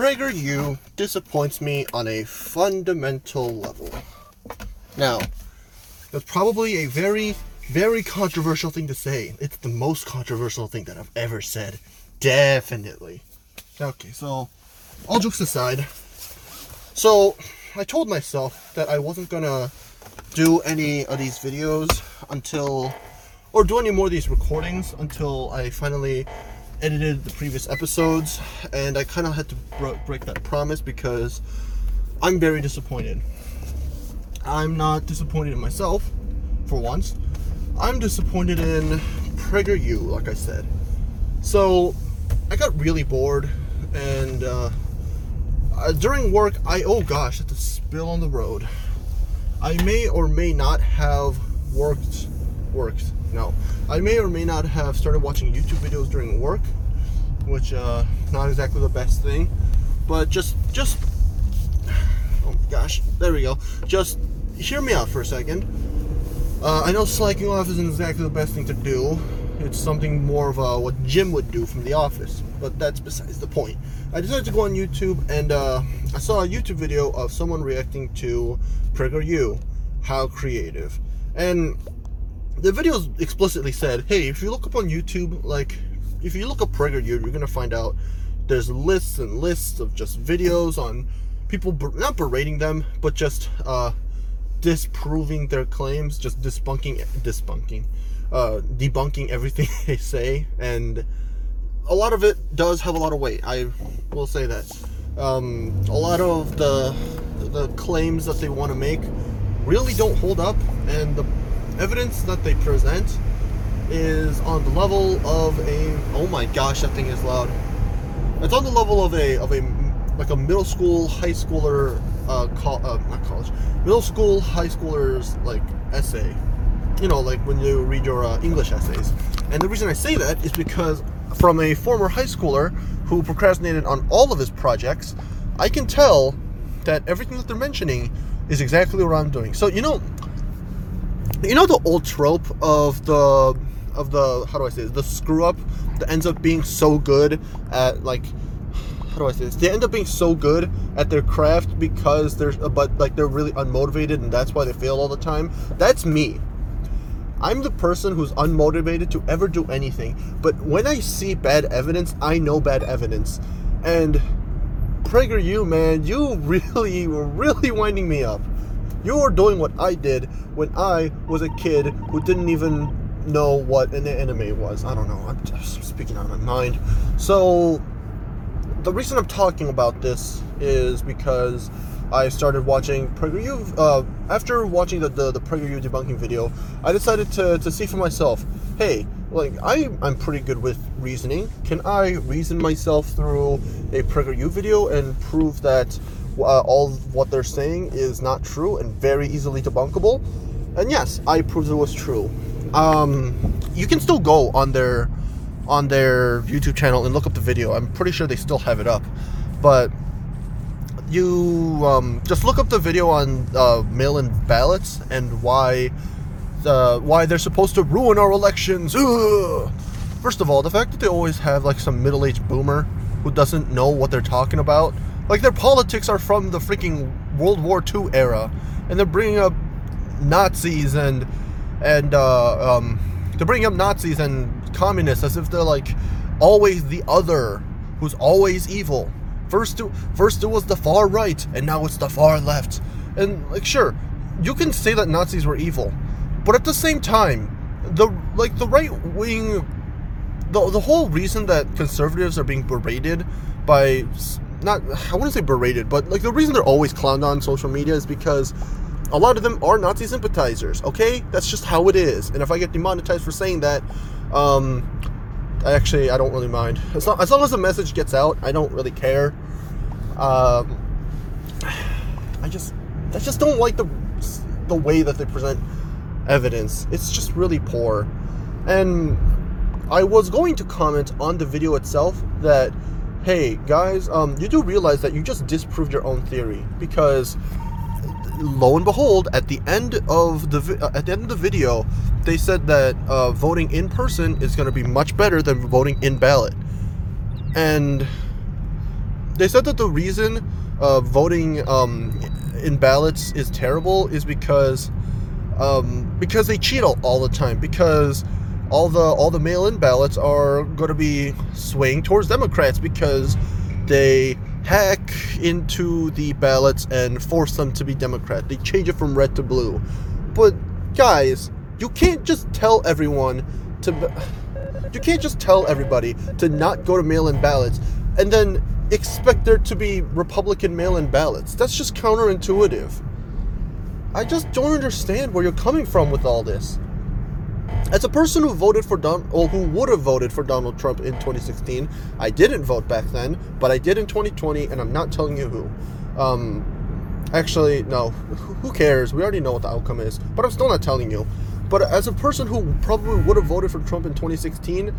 PragerU disappoints me on a fundamental level. Now, that's probably a very, very controversial thing to say. It's the most controversial thing that I've ever said. Definitely. Okay, so, all jokes aside, so I told myself that I wasn't gonna do any of these videos until, or do any more of these recordings until I finally edited the previous episodes, and I kind of had to bro- break that promise because I'm very disappointed. I'm not disappointed in myself, for once. I'm disappointed in PragerU, like I said. So, I got really bored, and uh, uh, during work, I oh gosh, had to spill on the road. I may or may not have worked, worked. No, I may or may not have started watching YouTube videos during work, which uh, not exactly the best thing. But just, just, oh my gosh, there we go. Just hear me out for a second. Uh, I know slacking off isn't exactly the best thing to do. It's something more of uh, what Jim would do from the office, but that's besides the point. I decided to go on YouTube and uh, I saw a YouTube video of someone reacting to PragerU, how creative, and the video explicitly said, "Hey, if you look up on YouTube, like if you look up PragerU, you're gonna find out there's lists and lists of just videos on people not berating them, but just uh, disproving their claims, just debunking, debunking, uh, debunking everything they say, and a lot of it does have a lot of weight. I will say that. Um, a lot of the the claims that they want to make really don't hold up, and the evidence that they present is on the level of a oh my gosh that thing is loud. It's on the level of a of a like a middle school high schooler uh, col- uh not college middle school high schoolers like essay. You know like when you read your uh, english essays. And the reason i say that is because from a former high schooler who procrastinated on all of his projects i can tell that everything that they're mentioning is exactly what i'm doing. So you know you know the old trope of the of the how do I say this, the screw up that ends up being so good at like how do I say this? They end up being so good at their craft because they're uh, but like they're really unmotivated and that's why they fail all the time. That's me. I'm the person who's unmotivated to ever do anything. But when I see bad evidence, I know bad evidence. And PragerU, man, you really were really winding me up. You were doing what I did when I was a kid who didn't even know what an anime was. I don't know. I'm just speaking out of my mind. So, the reason I'm talking about this is because I started watching PragerU. Uh, after watching the, the, the PragerU debunking video, I decided to, to see for myself hey, like, I, I'm pretty good with reasoning. Can I reason myself through a PragerU video and prove that uh, all what they're saying is not true and very easily debunkable? And yes, I proved it was true um, you can still go on their on their YouTube channel and look up the video. I'm pretty sure they still have it up, but you um, just look up the video on uh, mail-in ballots and why uh, why they're supposed to ruin our elections. Ugh. First of all, the fact that they always have like some middle-aged boomer who doesn't know what they're talking about, like their politics are from the freaking World War II era, and they're bringing up Nazis and and uh, um, to bring up Nazis and communists as if they're like always the other, who's always evil. First, it, first it was the far right, and now it's the far left. And like, sure, you can say that Nazis were evil, but at the same time, the like the right wing, the the whole reason that conservatives are being berated by not I wouldn't say berated, but like the reason they're always clowned on social media is because a lot of them are Nazi sympathizers. Okay, that's just how it is. And if I get demonetized for saying that, um, I actually I don't really mind. As long, as long as the message gets out, I don't really care. Um, I just I just don't like the the way that they present evidence. It's just really poor. And I was going to comment on the video itself that, hey guys, um, you do realize that you just disproved your own theory because lo and behold, at the end of the vi- uh, at the end of the video, they said that uh, voting in person is going to be much better than voting in ballot. And they said that the reason uh, voting um, in ballots is terrible is because um, because they cheat all, all the time because all the all the mail-in ballots are going to be swaying towards Democrats because they hack into the ballots and force them to be Democrat. They change it from red to blue. But guys, you can't just tell everyone to you can't just tell everybody to not go to mail-in ballots and then expect there to be Republican mail-in ballots. That's just counterintuitive. I just don't understand where you're coming from with all this. As a person who voted for Don, or who would have voted for Donald Trump in 2016, I didn't vote back then, but I did in 2020, and I'm not telling you who. Um, actually, no. Who cares? We already know what the outcome is, but I'm still not telling you. But as a person who probably would have voted for Trump in 2016,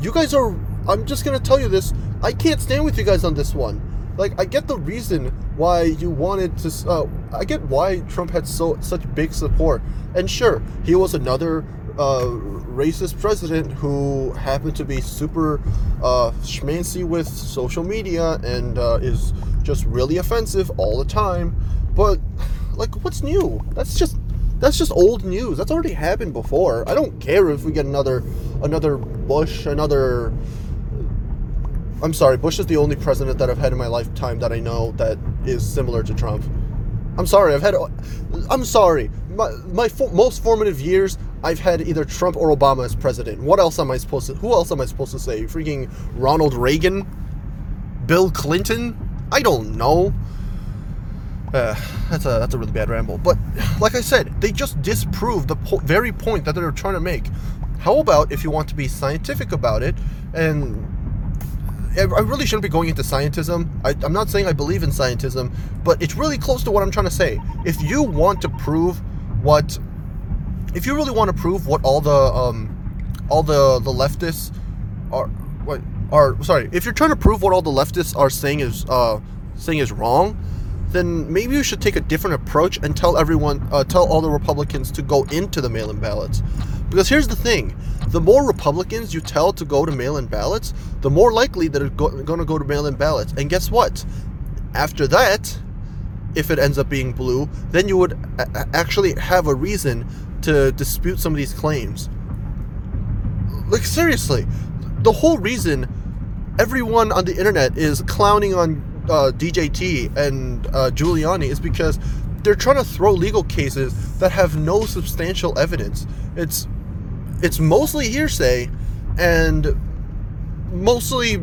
you guys are. I'm just gonna tell you this. I can't stand with you guys on this one. Like, I get the reason why you wanted to. Uh, I get why Trump had so such big support, and sure, he was another racist president who happened to be super uh, schmancy with social media and uh, is just really offensive all the time. But like, what's new? That's just that's just old news. That's already happened before. I don't care if we get another another Bush, another. I'm sorry, Bush is the only president that I've had in my lifetime that I know that is similar to Trump. I'm sorry, I've had. I'm sorry. My, my fo- most formative years, I've had either Trump or Obama as president. What else am I supposed to? Who else am I supposed to say? Freaking Ronald Reagan, Bill Clinton. I don't know. Uh, that's a that's a really bad ramble. But like I said, they just disproved the po- very point that they're trying to make. How about if you want to be scientific about it and I really shouldn't be going into scientism. I, am not saying I believe in scientism, but it's really close to what I'm trying to say. If you want to prove what, if you really want to prove what all the um, all the the leftists are, what are sorry, if you're trying to prove what all the leftists are saying is uh, saying is wrong, then maybe you should take a different approach and tell everyone, uh, tell all the Republicans to go into the mail-in ballots. Because here's the thing the more Republicans you tell to go to mail in ballots, the more likely they're going to go to mail in ballots. And guess what? After that, if it ends up being blue, then you would a- actually have a reason to dispute some of these claims. Like, seriously, the whole reason everyone on the internet is clowning on uh, DJT and uh, Giuliani is because they're trying to throw legal cases that have no substantial evidence. It's it's mostly hearsay and mostly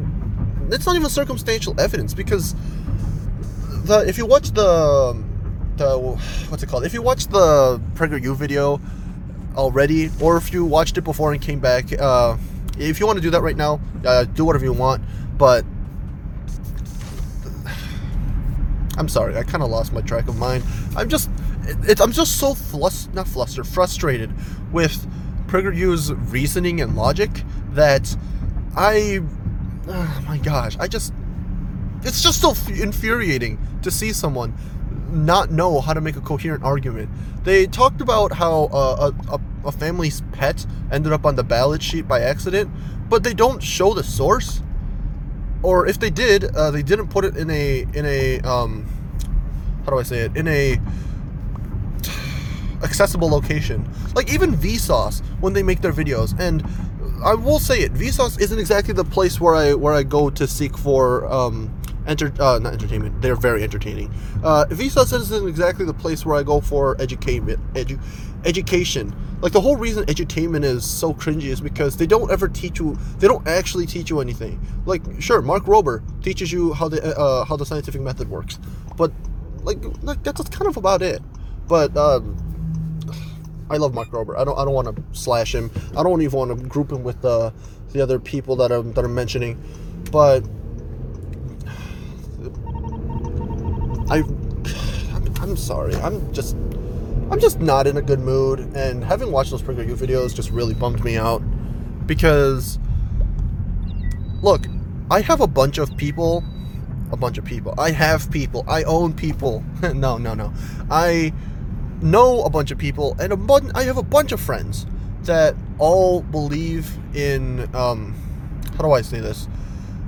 it's not even circumstantial evidence because the if you watch the the what's it called? If you watched the PragerU video already or if you watched it before and came back uh, if you want to do that right now uh, do whatever you want but I'm sorry I kind of lost my track of mind. I'm just it, I'm just so flus not flustered frustrated with PragerU's reasoning and logic that I, oh my gosh, I just, it's just so infuriating to see someone not know how to make a coherent argument. They talked about how uh, a, a, family's pet ended up on the ballot sheet by accident, but they don't show the source. Or if they did, uh, they didn't put it in a in a um, how do I say it in a accessible location. Like even Vsauce when they make their videos, and I will say it, Vsauce isn't exactly the place where I where I go to seek for um, enter uh, not entertainment. They're very entertaining. Uh, Vsauce isn't exactly the place where I go for education. Edu- education. Like the whole reason edutainment is so cringy is because they don't ever teach you. They don't actually teach you anything. Like sure, Mark Rober teaches you how the uh, how the scientific method works, but like like that's kind of about it. But um, I love Mark Rober. I don't I don't want to slash him. I don't even want to group him with the the other people that I'm that I'm mentioning, but I I'm, I'm sorry. I'm just I'm just not in a good mood, and having watched those PragerU videos just really bummed me out because look, I have a bunch of people, a bunch of people. I have people. I own people. no, no, no. I know a bunch of people, and a bun- I have a bunch of friends that all believe in. Um, how do I say this?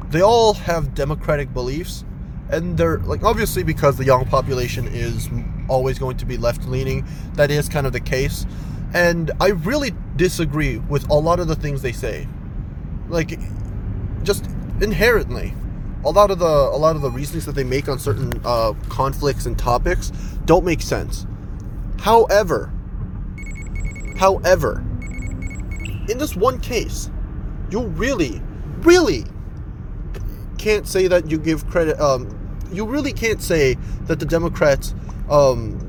They all have democratic beliefs, and they're like obviously because the young population is always going to be left leaning that is kind of the case and i really disagree with a lot of the things they say like just inherently a lot of the a lot of the reasons that they make on certain uh, conflicts and topics don't make sense however however in this one case you really really can't say that you give credit. Um, you really can't say that the Democrats. Um,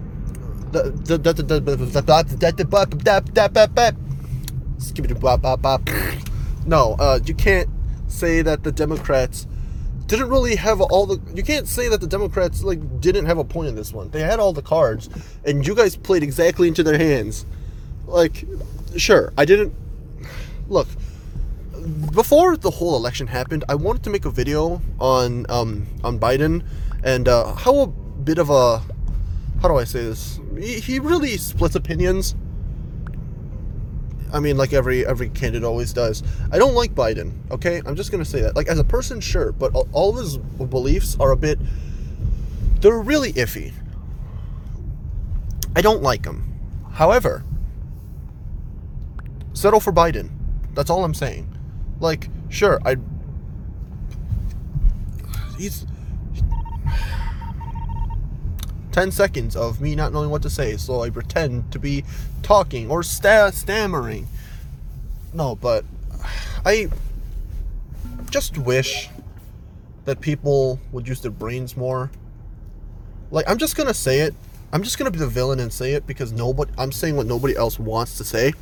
no, uh, you can't say that the Democrats didn't really have all the. You can't say that the Democrats like didn't have a point in this one. They had all the cards, and you guys played exactly into their hands. Like, sure, I didn't. Look, before the whole election happened, I wanted to make a video on um, on Biden and uh, how a bit of a how do I say this? He, he really splits opinions. I mean, like every every candidate always does. I don't like Biden. Okay, I'm just gonna say that. Like as a person, sure, but all of his beliefs are a bit. They're really iffy. I don't like him. However, settle for Biden. That's all I'm saying. Like, sure, I. He's. 10 seconds of me not knowing what to say, so I pretend to be talking or sta- stammering. No, but I just wish that people would use their brains more. Like, I'm just gonna say it. I'm just gonna be the villain and say it because nobody. I'm saying what nobody else wants to say.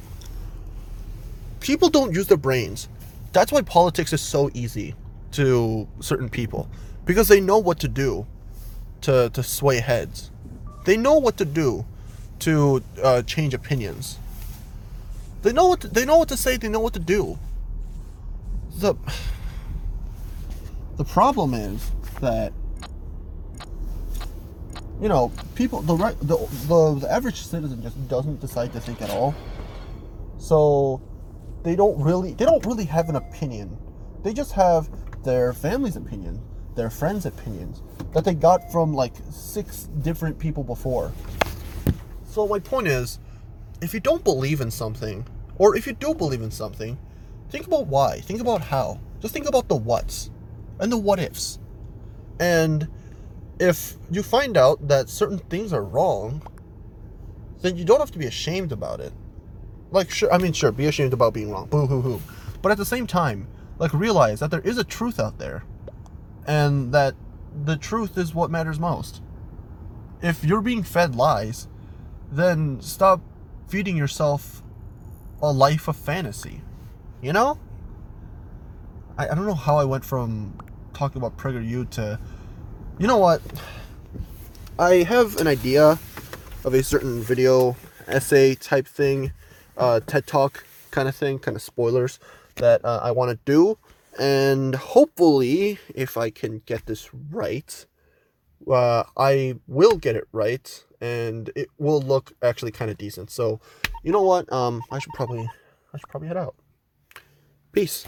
People don't use their brains that's why politics is so easy to certain people because they know what to do to, to sway heads. They know what to do to uh, change opinions. They know what to, they know what to say. They know what to do. the The problem is that you know people the the, the the average citizen just doesn't decide to think at all. So they don't really they don't really have an opinion. They just have their family's opinion, their friends' opinions that they got from like six different people before. So my point is, if you don't believe in something, or if you do believe in something, think about why. Think about how. Just think about the what's and the what ifs. And if you find out that certain things are wrong, then you don't have to be ashamed about it. Like, sure, I mean, sure, be ashamed about being wrong. Boo hoo hoo. But at the same time, like, realize that there is a truth out there. And that the truth is what matters most. If you're being fed lies, then stop feeding yourself a life of fantasy. You know? I, I don't know how I went from talking about PragerU to. You know what? I have an idea of a certain video essay type thing uh, TED Talk kind of thing, kind of spoilers that uh, I want to do. And hopefully, if I can get this right, uh, I will get it right and it will look actually kind of decent. So, you know what? Um, I should probably, I should probably head out. Peace.